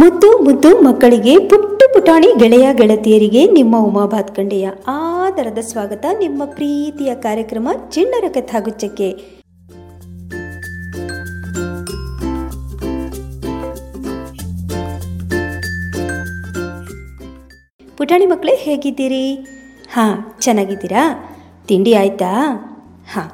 ಮುದ್ದು ಮುದ್ದು ಮಕ್ಕಳಿಗೆ ಪುಟ್ಟು ಪುಟಾಣಿ ಗೆಳೆಯ ಗೆಳತಿಯರಿಗೆ ನಿಮ್ಮ ಉಮಾ ಭಾತ್ಕಂಡೆಯ ಆದರದ ಸ್ವಾಗತ ನಿಮ್ಮ ಪ್ರೀತಿಯ ಕಾರ್ಯಕ್ರಮ ಚಿಣ್ಣರ ಕಥಾಗುಚ್ಚಕ್ಕೆ ಪುಟಾಣಿ ಮಕ್ಕಳೇ, ಹೇಗಿದ್ದೀರಿ? ಹಾಂ, ಚೆನ್ನಾಗಿದ್ದೀರಾ? ತಿಂಡಿ ಆಯ್ತಾ? ಹಾಂ.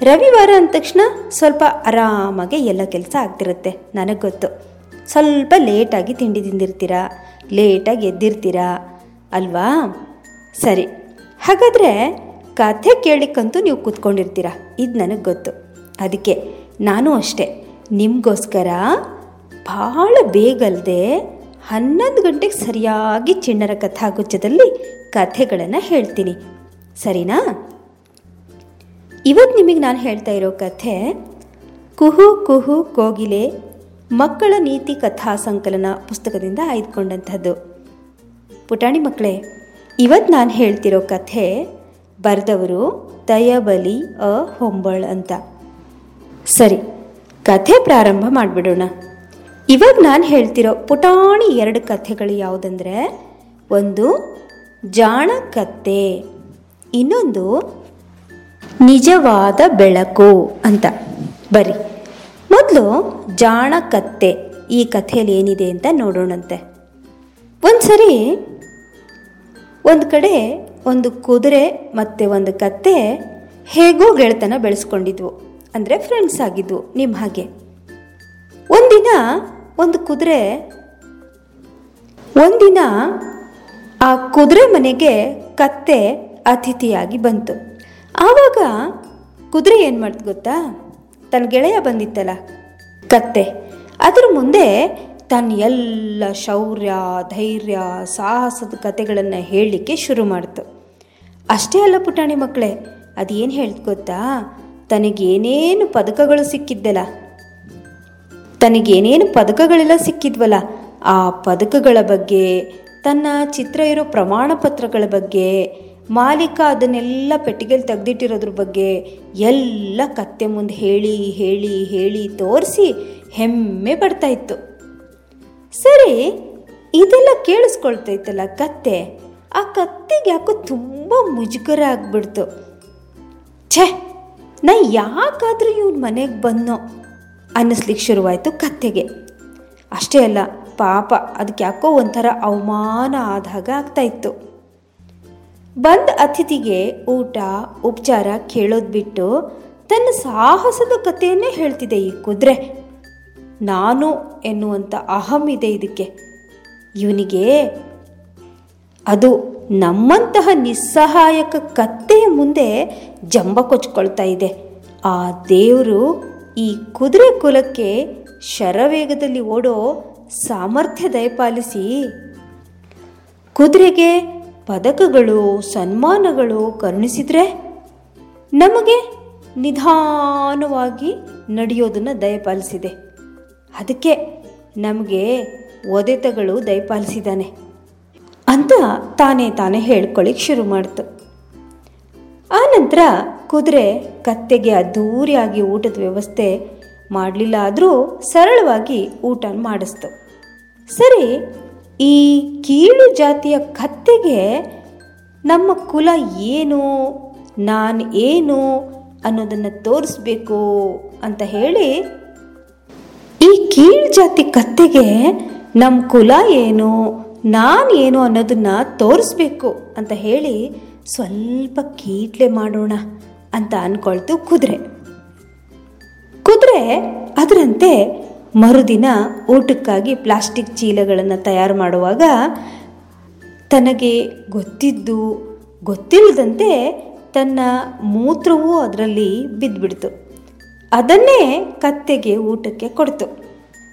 ರವಿವಾರ ಅಂದ ತಕ್ಷಣ ಸ್ವಲ್ಪ ಆರಾಮಾಗೆ ಎಲ್ಲ ಕೆಲಸ ಆಗ್ತಿರುತ್ತೆ, ನನಗೆ ಗೊತ್ತು. ಸ್ವಲ್ಪ ಲೇಟಾಗಿ ತಿಂಡಿ ತಿಂದಿರ್ತೀರಾ, ಲೇಟಾಗಿ ಎದ್ದಿರ್ತೀರಾ ಅಲ್ವಾ? ಸರಿ, ಹಾಗಾದರೆ ಕಥೆ ಕೇಳಿಕ್ಕಂತೂ ನೀವು ಕೂತ್ಕೊಂಡಿರ್ತೀರ, ಇದು ನನಗೆ ಗೊತ್ತು. ಅದಕ್ಕೆ ನಾನು ಅಷ್ಟೇ, ನಿಮಗೋಸ್ಕರ ಭಾಳ ಬೇಗಲ್ದೆ ಹನ್ನೊಂದು ಗಂಟೆಗೆ ಸರಿಯಾಗಿ ಚಿಣ್ಣರ ಕಥಾಗುಚ್ಛದಲ್ಲಿ ಕಥೆಗಳನ್ನು ಹೇಳ್ತೀನಿ. ಸರಿನಾ? ಇವತ್ತು ನಿಮಗೆ ನಾನು ಹೇಳ್ತಾ ಇರೋ ಕಥೆ, ಕುಹು ಕುಹು ಕೋಗಿಲೆ ಮಕ್ಕಳ ನೀತಿ ಕಥಾ ಸಂಕಲನ ಪುಸ್ತಕದಿಂದ ಆಯ್ದುಕೊಂಡಂಥದ್ದು ಪುಟಾಣಿ ಮಕ್ಕಳೇ ಇವತ್ತು ನಾನು ಹೇಳ್ತಿರೋ ಕಥೆ ಬರೆದವರು ದಯಬಲಿ ಅ ಹೊಂಬಳ್ ಅಂತ. ಸರಿ, ಕಥೆ ಪ್ರಾರಂಭ ಮಾಡಿಬಿಡೋಣ. ಇವಾಗ ನಾನು ಹೇಳ್ತಿರೋ ಪುಟಾಣಿ ಎರಡು ಕಥೆಗಳು ಯಾವುದಂದರೆ, ಒಂದು ಜಾಣ ಕತ್ತೆ ಇನ್ನೊಂದು ನಿಜವಾದ ಬೆಳಕು ಅಂತ. ಬರ್ರಿ. ಮೊದಲು ಜಾಣ ಕತ್ತೆ ಈ ಕಥೆಯಲ್ಲಿ ಏನಿದೆ ಅಂತ ನೋಡೋಣಂತೆ. ಒಂದ್ಸರಿ ಒಂದು ಕಡೆ ಒಂದು ಕುದುರೆ ಮತ್ತು ಒಂದು ಕತ್ತೆ ಹೇಗೋ ಗೆಳೆತನ ಬೆಳೆಸ್ಕೊಂಡಿದ್ವು. ಅಂದರೆ ಫ್ರೆಂಡ್ಸ್ ಆಗಿದ್ವು ನಿಮ್ಮ ಹಾಗೆ. ಒಂದಿನ ಒಂದು ಕುದುರೆ, ಒಂದಿನ ಆ ಕುದುರೆ ಮನೆಗೆ ಕತ್ತೆ ಅತಿಥಿಯಾಗಿ ಬಂತು. ಆವಾಗ ಕುದುರೆ ಏನು ಮಾಡ್ತು ಗೊತ್ತಾ? ತನ್ನ ಗೆಳೆಯ ಬಂದಿತ್ತಲ್ಲ? ಕತ್ತೆ. ಅದ್ರ ಮುಂದೆ ತನ್ನ ಎಲ್ಲ ಶೌರ್ಯ, ಧೈರ್ಯ, ಸಾಹಸದ ಕತೆಗಳನ್ನು ಹೇಳಲಿಕ್ಕೆ ಶುರು ಮಾಡ್ತು. ಅಷ್ಟೇ ಅಲ್ಲ ಪುಟಾಣಿ ಮಕ್ಕಳೇ ಅದೇನು ಹೇಳ್ತು ಗೊತ್ತಾ? ತನಗೇನೇನು ಪದಕಗಳು ಸಿಕ್ಕಿದ್ದಲ್ಲ? ತನಗೇನೇನು ಪದಕಗಳೆಲ್ಲ ಸಿಕ್ಕಿದ್ವಲ್ಲ? ಆ ಪದಕಗಳ ಬಗ್ಗೆ, ತನ್ನ ಚಿತ್ರ ಇರೋ ಪ್ರಮಾಣ ಪತ್ರಗಳ ಬಗ್ಗೆ ಮಾಲೀಕ ಅದನ್ನೆಲ್ಲ ಪೆಟ್ಟಿಗೆಯಲ್ಲಿ ತೆಗೆದಿಟ್ಟಿರೋದ್ರ ಬಗ್ಗೆ ಎಲ್ಲ ಕತ್ತೆ ಮುಂದೆ ಹೇಳಿ ಹೇಳಿ ಹೇಳಿ ತೋರಿಸಿ ಹೆಮ್ಮೆ ಪಡ್ತಾ ಇತ್ತು. ಸರಿ, ಇದೆಲ್ಲ ಕೇಳಿಸ್ಕೊಳ್ತೈತಲ್ಲ ಕತ್ತೆ. ಆ ಕತ್ತೆಗೆ ಯಾಕೋ ತುಂಬ ಮುಜುಗರ ಆಗ್ಬಿಡ್ತು. ಛೇ, ನಾ ಯಾಕಾದರೂ ಇವ್ನ ಮನೆಗೆ ಬಂದೋ ಅನ್ನಿಸ್ಲಿಕ್ಕೆ ಶುರುವಾಯಿತು ಕತ್ತೆಗೆ. ಅಷ್ಟೇ ಅಲ್ಲ, ಪಾಪ ಅದಕ್ಕೆ ಯಾಕೋ ಒಂಥರ ಅವಮಾನ ಆದಾಗ ಆಗ್ತಾ ಇತ್ತು. ಬಂದ ಅತಿಥಿಗೆ ಊಟ, ಉಪಚಾರ ಕೇಳೋದು ಬಿಟ್ಟು ತನ್ನ ಸಾಹಸದ ಕಥೆಯನ್ನೇ ಹೇಳ್ತಿದೆ ಈ ಕುದುರೆ. ನಾನು ಎನ್ನುವಂಥ ಅಹಂ ಇದೆ ಇದಕ್ಕೆ. ಇವನಿಗೆ ಅದು ನಮ್ಮಂತಹ ನಿಸ್ಸಹಾಯಕ ಕತ್ತೆಯ ಮುಂದೆ ಜಂಬ ಕೊಚ್ಕೊಳ್ತಾ ಇದೆ. ಆ ದೇವರು ಈ ಕುದುರೆ ಕುಲಕ್ಕೆ ಶರವೇಗದಲ್ಲಿ ಓಡೋ ಸಾಮರ್ಥ್ಯ ದಯಪಾಲಿಸಿ ಕುದುರೆಗೆ ಪದಕಗಳು, ಸನ್ಮಾನಗಳು ಕರುಣಿಸಿದ್ರೆ ನಮಗೆ ನಿಧಾನವಾಗಿ ನಡೆಯೋದನ್ನು ದಯಪಾಲಿಸಿದೆ. ಅದಕ್ಕೆ ನಮಗೆ ಒದೆತಗಳು ದಯಪಾಲಿಸಿದ್ದಾನೆ. ಅಂತ ತಾನೇ ತಾನೇ ಹೇಳ್ಕೊಳ್ಳಿಕ್ಕೆ ಶುರು ಮಾಡ್ತು. ನಂತರ ಕುದುರೆ ಕತ್ತೆಗೆ ಅದ್ಧೂರಿಯಾಗಿ ಊಟದ ವ್ಯವಸ್ಥೆ ಮಾಡಲಿಲ್ಲ ಆದರೂ ಸರಳವಾಗಿ ಊಟ ಮಾಡಿಸ್ತು. ಸರಿ ಈ ಕೀಳು ಜಾತಿಯ ಕತ್ತೆಗೆ ನಮ್ಮ ಕುಲ ಏನು, ನಾನು ಏನು ಅನ್ನೋದನ್ನು ತೋರಿಸ್ಬೇಕು ಅಂತ ಹೇಳಿ ಈ ಕೀಳು ಜಾತಿ ಕತ್ತೆಗೆ ನಮ್ಮ ಕುಲ ಏನು, ನಾನು ಏನು ಅನ್ನೋದನ್ನು ತೋರಿಸ್ಬೇಕು ಅಂತ ಹೇಳಿ ಸ್ವಲ್ಪ ಕೀಟ್ಲೆ ಮಾಡೋಣ ಅಂತ ಅನ್ಕೊಳ್ತು ಕುದುರೆ. ಕುದುರೆ ಅದರಂತೆ ಮರುದಿನ ಊಟಕ್ಕಾಗಿ ಪ್ಲಾಸ್ಟಿಕ್ ಚೀಲಗಳನ್ನು ತಯಾರು ಮಾಡುವಾಗ ತನಗೆ ಗೊತ್ತಿದ್ದು, ಗೊತ್ತಿಲ್ಲದಂತೆ ತನ್ನ ಮೂತ್ರವೂ ಅದರಲ್ಲಿ ಬಿದ್ದುಬಿಡ್ತು ಅದನ್ನೇ ಕತ್ತೆಗೆ ಊಟಕ್ಕೆ ಕೊಡ್ತು.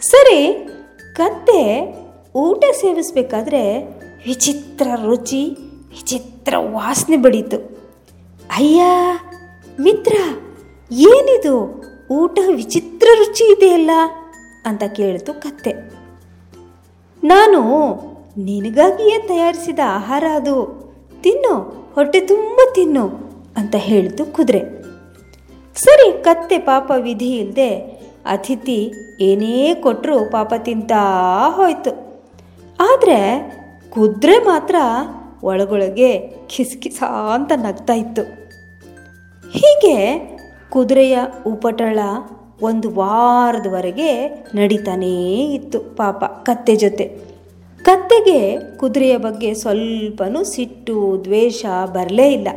ಸರಿ, ಕತ್ತೆ ಊಟ ಸೇವಿಸಬೇಕಾದ್ರೆ ವಿಚಿತ್ರ ರುಚಿ, ವಿಚಿತ್ರ ವಾಸನೆ ಬಡೀತು. ಅಯ್ಯ, ಮಿತ್ರ, ಏನಿದು? ಊಟ ವಿಚಿತ್ರ ರುಚಿ ಇದೆಯಲ್ಲ. ಅಂತ ಕೇಳಿತು ಕತ್ತೆ. ನಾನು ನಿನಗಾಗಿಯೇ ತಯಾರಿಸಿದ ಆಹಾರ ಅದು. ತಿನ್ನು, ಹೊಟ್ಟೆ ತುಂಬ ತಿನ್ನು ಅಂತ ಹೇಳಿತು ಕುದುರೆ. ಸರಿ, ಕತ್ತೆ ಪಾಪ ವಿಧಿ ಇಲ್ಲದೆ ಅತಿಥಿ ಏನೇ ಕೊಟ್ಟರೂ ಪಾಪ ತಿಂತಾ ಹೋಯ್ತು. ಆದರೆ ಕುದುರೆ ಮಾತ್ರ ಒಳಗೊಳಗೆ ಕಿಸ್ಕಿಸ ಅಂತ ನಗ್ತಾ ಇತ್ತು. ಹೀಗೆ ಕುದುರೆಯ ಉಪಟಳ ಒಂದು ವಾರದವರೆಗೆ ನಡೀತಾನೇ ಇತ್ತು ಪಾಪ ಕತ್ತೆ ಜೊತೆ. ಕತ್ತೆಗೆ ಕುದುರೆಯ ಬಗ್ಗೆ ಸ್ವಲ್ಪನೂ ಸಿಟ್ಟು, ದ್ವೇಷ ಬರಲೇ ಇಲ್ಲ.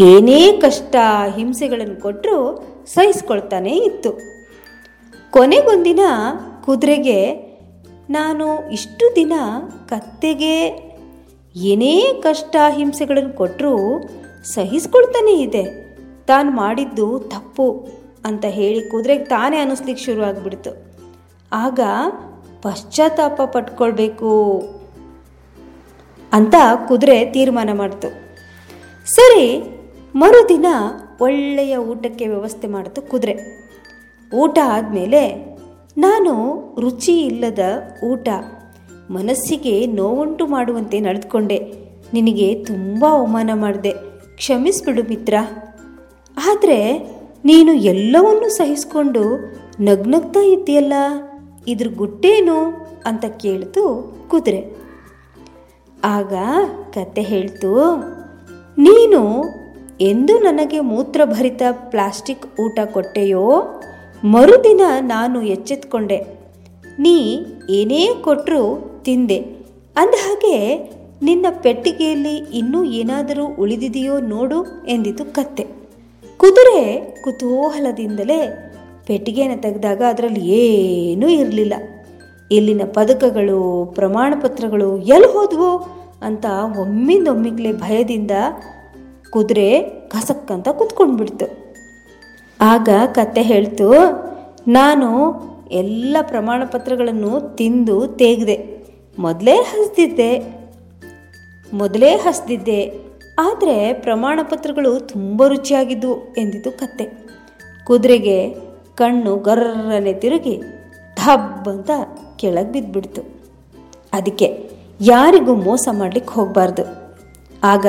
ಏನೇ ಕಷ್ಟ ಹಿಂಸೆಗಳನ್ನು ಕೊಟ್ಟರೂ ಸಹಿಸ್ಕೊಳ್ತಾನೇ ಇತ್ತು. ಕೊನೆಗೊಂದಿನ ಕುದುರೆಗೆ, ನಾನು ಇಷ್ಟು ದಿನ ಕತ್ತೆಗೆ ಏನೇ ಕಷ್ಟ ಹಿಂಸೆಗಳನ್ನು ಕೊಟ್ಟರೂ ಸಹಿಸ್ಕೊಳ್ತಾನೇ ಇದೆ. ತಾನು ಮಾಡಿದ್ದು ತಪ್ಪು. ಅಂತ ಹೇಳಿ ಕುದುರೆಗೆ ತಾನೇ ಶುರು ಆಗಿಬಿಡ್ತು. ಆಗ ಪಶ್ಚಾತ್ತಾಪ ಪಟ್ಕೊಳ್ಬೇಕು ಅಂತ ಕುದುರೆ ತೀರ್ಮಾನ ಮಾಡ್ತು. ಸರಿ, ಮರುದಿನ ಒಳ್ಳೆಯ ಊಟಕ್ಕೆ ವ್ಯವಸ್ಥೆ ಮಾಡಿತು ಕುದುರೆ. ಊಟ ಆದಮೇಲೆ ನಾನು ರುಚಿ ಇಲ್ಲದ ಊಟ, ಮನಸ್ಸಿಗೆ ನೋವುಂಟು ಮಾಡುವಂತೆ ನಡೆದುಕೊಂಡೆ. ನಿನಗೆ ತುಂಬ ಅವಮಾನ ಮಾಡಿದೆ. ಕ್ಷಮಿಸ್ಬಿಡು ಮಿತ್ರ. ಆದರೆ ನೀನು ಎಲ್ಲವನ್ನೂ ಸಹಿಸಿಕೊಂಡು ನಗ್ನಗ್ತಾ ಇದ್ದೀಯಲ್ಲ, ಇದ್ರ ಗುಟ್ಟೇನು? ಅಂತ ಕೇಳ್ತು ಕುದುರೆ. ಆಗ ಕತೆ ಹೇಳ್ತು, ನೀನು ಎಂದು ನನಗೆ ಮೂತ್ರಭರಿತ ಪ್ಲಾಸ್ಟಿಕ್ ಊಟ ಕೊಟ್ಟೆಯೋ, ಮರುದಿನ ನಾನು ಎಚ್ಚೆತ್ಕೊಂಡೆ. ನೀ ಏನೇ ಕೊಟ್ಟರೂ ತಿಂದೆ. ಅಂದಹಾಗೆ ನಿನ್ನ ಪೆಟ್ಟಿಗೆಯಲ್ಲಿ ಇನ್ನೂ ಏನಾದರೂ ಉಳಿದಿದೆಯೋ ನೋಡು ಎಂದಿತು ಕತ್ತೆ. ಕುದುರೆ ಕುತೂಹಲದಿಂದಲೇ ಪೆಟ್ಟಿಗೆಯನ್ನು ತೆಗೆದಾಗ ಅದರಲ್ಲಿ ಏನೂ ಇರಲಿಲ್ಲ. ಇಲ್ಲಿನ ಪದಕಗಳು ಪ್ರಮಾಣ ಪತ್ರಗಳು ಎಲ್ಲಿ ಹೋದ್ವು ಅಂತ ಒಮ್ಮಿಂದೊಮ್ಮಿಗ್ಲೇ ಭಯದಿಂದ ಕುದುರೆ ಕಸಕ್ಕಂತ ಕುತ್ಕೊಂಡ್ಬಿಡ್ತು. ಆಗ ಕತೆ ಹೇಳ್ತು, ನಾನು ಎಲ್ಲ ಪ್ರಮಾಣ ಪತ್ರಗಳನ್ನು ತಿಂದು ತೆಗೆದೆ. ಮೊದಲೇ ಹಸ್ದಿದ್ದೆ. ಮೊದಲೇ ಹಸ್ದಿದ್ದೆ. ಆದರೆ ಪ್ರಮಾಣ ಪತ್ರಗಳು ತುಂಬ ರುಚಿಯಾಗಿದ್ದವು ಎಂದಿತು ಕತ್ತೆ. ಕುದುರೆಗೆ ಕಣ್ಣು ಗರ್ರನೆ ತಿರುಗಿ ಧಬ್ ಅಂತ ಕೆಳಗೆ ಬಿದ್ದುಬಿಡ್ತು ಅದಕ್ಕೆ ಯಾರಿಗೂ ಮೋಸ ಮಾಡಲಿಕ್ಕೆ ಹೋಗಬಾರ್ದು. ಆಗ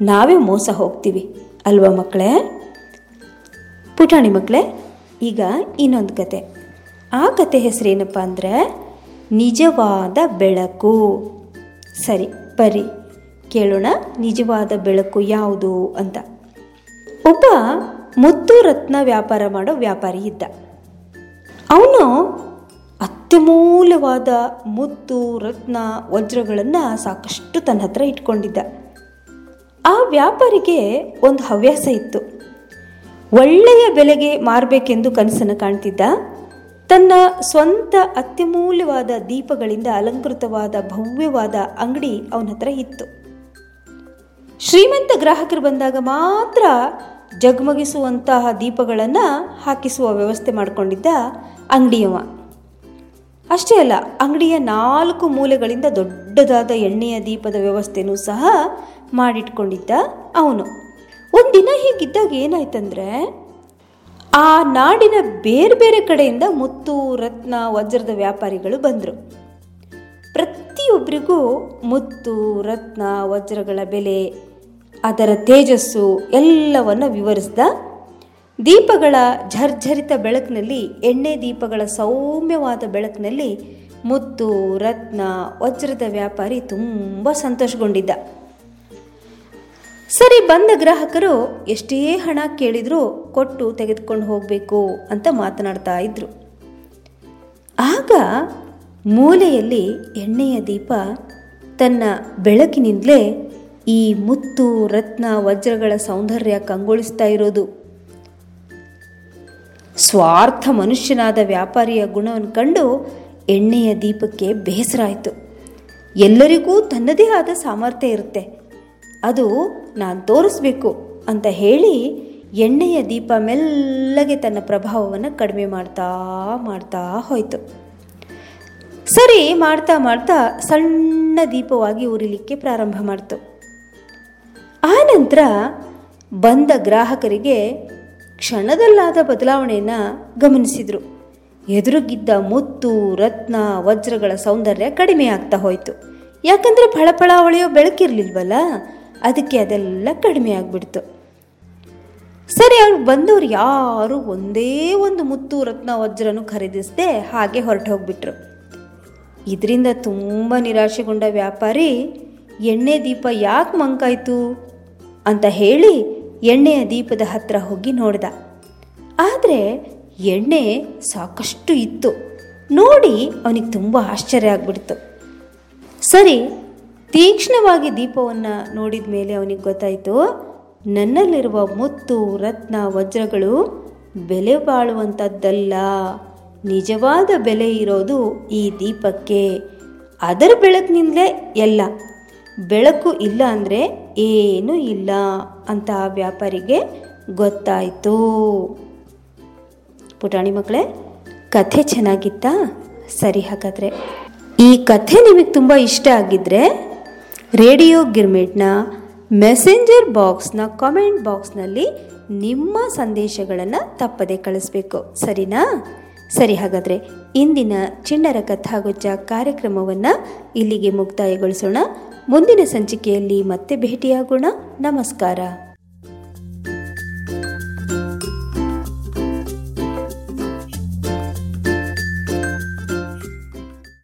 ನಾವೇ ಮೋಸ ಹೋಗ್ತೀವಿ ಅಲ್ವಾ ಮಕ್ಕಳೇ? ಪುಟಾಣಿ ಮಕ್ಕಳೇ, ಈಗ ಇನ್ನೊಂದು ಕತೆ. ಆ ಕತೆ ಹೆಸರೇನಪ್ಪ ಅಂದರೆ ನಿಜವಾದ ಬೆಳಕು. ಸರಿ ಬರ್ರಿ ಕೇಳೋಣ. ನಿಜವಾದ ಬೆಳಕು ಯಾವುದು ಅಂತ. ಒಬ್ಬ ಮುತ್ತು ರತ್ನ ವ್ಯಾಪಾರ ಮಾಡೋ ವ್ಯಾಪಾರಿ ಇದ್ದ. ಅವನು ಅತ್ಯಮೂಲ್ಯವಾದ ಮುತ್ತು ರತ್ನ ವಜ್ರಗಳನ್ನು ಸಾಕಷ್ಟು ತನ್ನ ಹತ್ರ ಇಟ್ಕೊಂಡಿದ್ದ. ಆ ವ್ಯಾಪಾರಿಗೆ ಒಂದು ಹವ್ಯಾಸ ಇತ್ತು. ಒಳ್ಳೆಯ ಬೆಲೆಗೆ ಮಾರಬೇಕೆಂದು ಕನಸನ್ನು ಕಾಣ್ತಿದ್ದ. ತನ್ನ ಸ್ವಂತ ಅತ್ಯಮೂಲ್ಯವಾದ ದೀಪಗಳಿಂದ ಅಲಂಕೃತವಾದ ಭವ್ಯವಾದ ಅಂಗಡಿ ಅವನ ಹತ್ರ ಇತ್ತು. ಶ್ರೀಮಂತ ಗ್ರಾಹಕರು ಬಂದಾಗ ಮಾತ್ರ ಜಗಮಗಿಸುವಂತಹ ದೀಪಗಳನ್ನು ಹಾಕಿಸುವ ವ್ಯವಸ್ಥೆ ಮಾಡಿಕೊಂಡಿದ್ದ ಅಂಗಡಿಯವ. ಅಷ್ಟೇ ಅಲ್ಲ, ಅಂಗಡಿಯ ನಾಲ್ಕು ಮೂಲೆಗಳಿಂದ ದೊಡ್ಡದಾದ ಎಣ್ಣೆಯ ದೀಪದ ವ್ಯವಸ್ಥೆನೂ ಸಹ ಮಾಡಿಟ್ಕೊಂಡಿದ್ದ ಅವನು. ಒಂದಿನ ಹೀಗಿದ್ದಾಗ ಏನಾಯ್ತಂದ್ರೆ, ಆ ನಾಡಿನ ಬೇರೆ ಬೇರೆ ಕಡೆಯಿಂದ ಮುತ್ತು, ರತ್ನ, ವಜ್ರದ ವ್ಯಾಪಾರಿಗಳು ಬಂದರು. ಪ್ರತಿಯೊಬ್ಬರಿಗೂ ಮುತ್ತು, ರತ್ನ, ವಜ್ರಗಳ ಬೆಲೆ ಅದರ ತೇಜಸ್ಸು ಎಲ್ಲವನ್ನು ವಿವರಿಸ್ದ. ದೀಪಗಳ ಝರ್ಝರಿತ ಬೆಳಕಿನಲ್ಲಿ, ಎಣ್ಣೆ ದೀಪಗಳ ಸೌಮ್ಯವಾದ ಬೆಳಕಿನಲ್ಲಿ ಮುತ್ತು, ರತ್ನ, ವಜ್ರದ ವ್ಯಾಪಾರಿ ತುಂಬ ಸಂತೋಷಗೊಂಡಿದ್ದ. ಸರಿ, ಬಂದ ಗ್ರಾಹಕರು ಎಷ್ಟೇ ಹಣ ಕೇಳಿದರೂ ಕೊಟ್ಟು ತೆಗೆದುಕೊಂಡು ಹೋಗಬೇಕು ಅಂತ ಮಾತನಾಡ್ತಾ ಇದ್ರು. ಆಗ ಮೂಲೆಯಲ್ಲಿ ಎಣ್ಣೆಯ ದೀಪ ತನ್ನ ಬೆಳಕಿನಿಂದಲೇ ಈ ಮುತ್ತು ರತ್ನ ವಜ್ರಗಳ ಸೌಂದರ್ಯ ಕಂಗೊಳಿಸ್ತಾ ಇರೋದು. ಸ್ವಾರ್ಥ ಮನುಷ್ಯನಾದ ವ್ಯಾಪಾರಿಯ ಗುಣವನ್ನು ಕಂಡು ಎಣ್ಣೆಯ ದೀಪಕ್ಕೆ ಬೇಸರ ಆಯಿತು ಎಲ್ಲರಿಗೂ ತನ್ನದೇ ಆದ ಸಾಮರ್ಥ್ಯ ಇರುತ್ತೆ. ಅದು ನಾನು ತೋರಿಸ್ಬೇಕು ಅಂತ ಹೇಳಿ ಎಣ್ಣೆಯ ದೀಪ ಮೆಲ್ಲಗೆ ತನ್ನ ಪ್ರಭಾವವನ್ನು ಕಡಿಮೆ ಮಾಡ್ತಾ ಮಾಡ್ತಾ ಹೋಯಿತು. ಸರಿ ಮಾಡ್ತಾ ಮಾಡ್ತಾ ಸಣ್ಣ ದೀಪವಾಗಿ ಉರಿಲಿಕ್ಕೆ ಪ್ರಾರಂಭ ಮಾಡ್ತು. ಆನಂತರ ಬಂದ ಗ್ರಾಹಕರಿಗೆ ಕ್ಷಣದಲ್ಲಾದ ಬದಲಾವಣೆಯನ್ನು ಗಮನಿಸಿದರು. ಎದುರುಗಿದ್ದ ಮುತ್ತು, ರತ್ನ, ವಜ್ರಗಳ ಸೌಂದರ್ಯ ಕಡಿಮೆ ಆಗ್ತಾ ಹೋಯಿತು. ಯಾಕಂದರೆ ಫಳಫಳ ಹೊಳೆಯೋ ಬೆಳಕಿರ್ಲಿಲ್ವಲ್ಲ, ಅದಕ್ಕೆ ಅದೆಲ್ಲ ಕಡಿಮೆ ಆಗಿಬಿಡ್ತು. ಸರಿ ಅವ್ರು ಬಂದವ್ರು ಯಾರು ಒಂದೇ ಒಂದು ಮುತ್ತು, ರತ್ನ, ವಜ್ರನು ಖರೀದಿಸದೆ ಹಾಗೆ ಹೊರಟು ಹೋಗ್ಬಿಟ್ರು. ಇದರಿಂದ ತುಂಬ ನಿರಾಶೆಗೊಂಡ ವ್ಯಾಪಾರಿ, ಎಣ್ಣೆ ದೀಪ ಯಾಕೆ ಮಂಕಾಯ್ತು? ಅಂತ ಹೇಳಿ ಎಣ್ಣೆಯ ದೀಪದ ಹತ್ತಿರ ಹೋಗಿ ನೋಡ್ದ. ಆದರೆ ಎಣ್ಣೆ ಸಾಕಷ್ಟು ಇತ್ತು. ನೋಡಿ ಅವನಿಗೆ ತುಂಬ ಆಶ್ಚರ್ಯ ಆಗ್ಬಿಡ್ತು. ಸರಿ, ತೀಕ್ಷ್ಣವಾಗಿ ದೀಪವನ್ನು ನೋಡಿದ ಮೇಲೆ ಅವನಿಗೆ ಗೊತ್ತಾಯಿತು, ನನ್ನಲ್ಲಿರುವ ಮುತ್ತು, ರತ್ನ, ವಜ್ರಗಳು ಬೆಲೆ ಬಾಳುವಂಥದ್ದಲ್ಲ ನಿಜವಾದ ಬೆಲೆ ಇರೋದು ಈ ದೀಪಕ್ಕೆ. ಅದರ ಬೆಳಕಿನಿಂದಲೇ ಎಲ್ಲ. ಬೆಳಕು ಇಲ್ಲ ಅಂದರೆ ಏನೂ ಇಲ್ಲ ಅಂತ ಆ ವ್ಯಾಪಾರಿಗೆ ಗೊತ್ತಾಯಿತು. ಪುಟಾಣಿ ಮಕ್ಕಳೇ, ಕಥೆ ಚೆನ್ನಾಗಿತ್ತಾ? ಸರಿ ಹಾಗಾದರೆ. ಈ ಕಥೆ ನಿಮಗೆ ತುಂಬ ಇಷ್ಟ ಆಗಿದ್ದರೆ ರೇಡಿಯೋ ಗಿರ್ಮಿಟ್ನ ಮೆಸೆಂಜರ್ ಬಾಕ್ಸ್ನ ಕಾಮೆಂಟ್ ಬಾಕ್ಸ್ನಲ್ಲಿ ನಿಮ್ಮ ಸಂದೇಶಗಳನ್ನು ತಪ್ಪದೆ ಕಳಿಸ್ಬೇಕು. ಸರಿನಾ? ಸರಿ ಹಾಗಾದರೆ, ಇಂದಿನ ಚಿಣ್ಣರ ಕಥಾಗುಚ್ಚ ಕಾರ್ಯಕ್ರಮವನ್ನು ಇಲ್ಲಿಗೆ ಮುಕ್ತಾಯಗೊಳಿಸೋಣ. ಮುಂದಿನ ಸಂಚಿಕೆಯಲ್ಲಿ ಮತ್ತೆ ಭೇಟಿಯಾಗೋಣ. ನಮಸ್ಕಾರ.